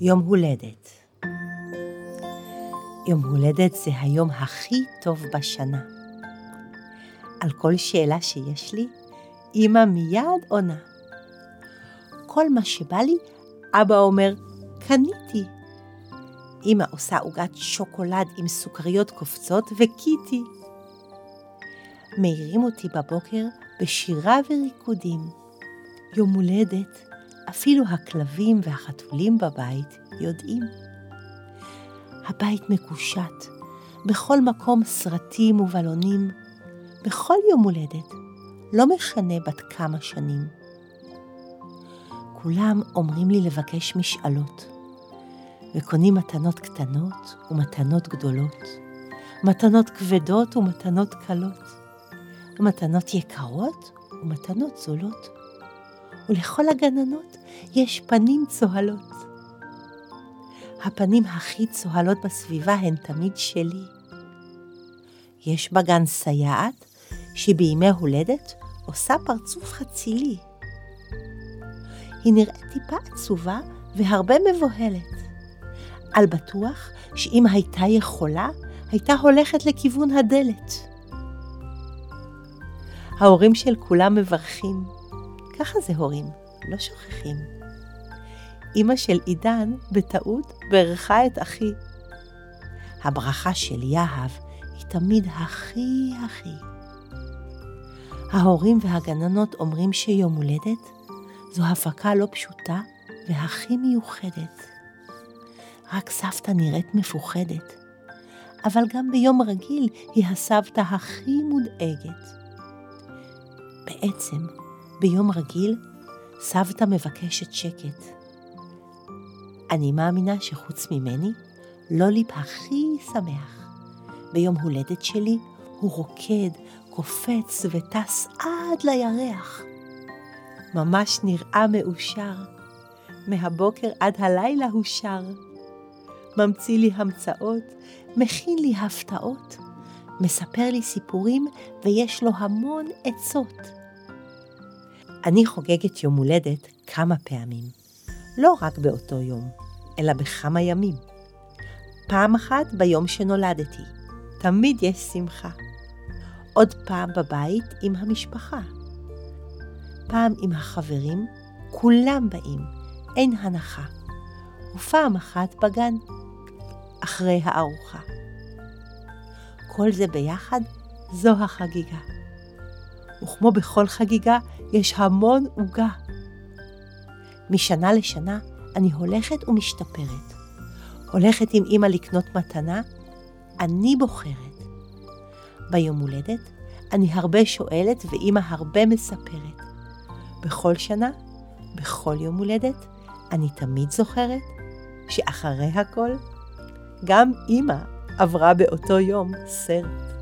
יום הולדת יום הולדת זה היום הכי טוב בשנה. על כל שאלה שיש לי, אמא מיד עונה. כל מה שבא לי, אבא אומר, קניתי. אמא עושה עוגת שוקולד עם סוכריות קופצות וקיטי. מעירים אותי בבוקר בשירה וריקודים. יום הולדת, אפילו הכלבים והחתולים בבית יודעים. הבית מקושט, בכל מקום סרטים ובלונים, בכל יום הולדת, לא משנה בת כמה שנים. כולם אומרים לי לבקש משאלות, וקונים מתנות קטנות ומתנות גדולות, מתנות כבדות ומתנות קלות, מתנות יקרות ומתנות זולות, ולכל הגננות יש פנים צוהלות. הפנים הכי צוהלות בסביבה הן תמיד שלי. יש בגן סייעת שבימי הולדת עושה פרצוף חצילי. היא נראית טיפה עצובה והרבה מבוהלת. על בטוח שאם הייתה יכולה, הייתה הולכת לכיוון הדלת. ההורים של כולם מברכים. ככה זה הורים, לא שוכחים. אמא של עידן, בטעות, בירכה את אחי. הברכה של יהב היא תמיד הכי הכי. ההורים והגננות אומרים שיום הולדת זו הפקה לא פשוטה והכי מיוחדת. רק סבתא נראית מפוחדת, אבל גם ביום רגיל היא הסבתא הכי מודאגת. בעצם, ביום רגיל, סבתא מבקשת שקט. אני מאמינה שחוץ ממני, לוליפ הכי שמח. ביום הולדת שלי הוא רוקד, קופץ וטס עד לירח. ממש נראה מאושר. מהבוקר עד הלילה הוא שר. ממציא לי המצאות, מכין לי הפתעות, מספר לי סיפורים ויש לו המון עצות. אני חוגגת יום הולדת כמה פעמים, לא רק באותו יום, אלא בכמה ימים. פעם אחת ביום שנולדתי, תמיד יש שמחה. עוד פעם בבית עם המשפחה. פעם עם החברים, כולם באים, אין הנחה. ופעם אחת בגן, אחרי הארוחה. כל זה ביחד זו החגיגה. וכמו בכל חגיגה, יש המון עוגה. משנה לשנה אני הולכת ומשתפרת. הולכת עם אמא לקנות מתנה, אני בוחרת. ביום הולדת אני הרבה שואלת ואימא הרבה מספרת. בכל שנה, בכל יום הולדת, אני תמיד זוכרת שאחרי הכל, גם אימא עברה באותו יום סרט.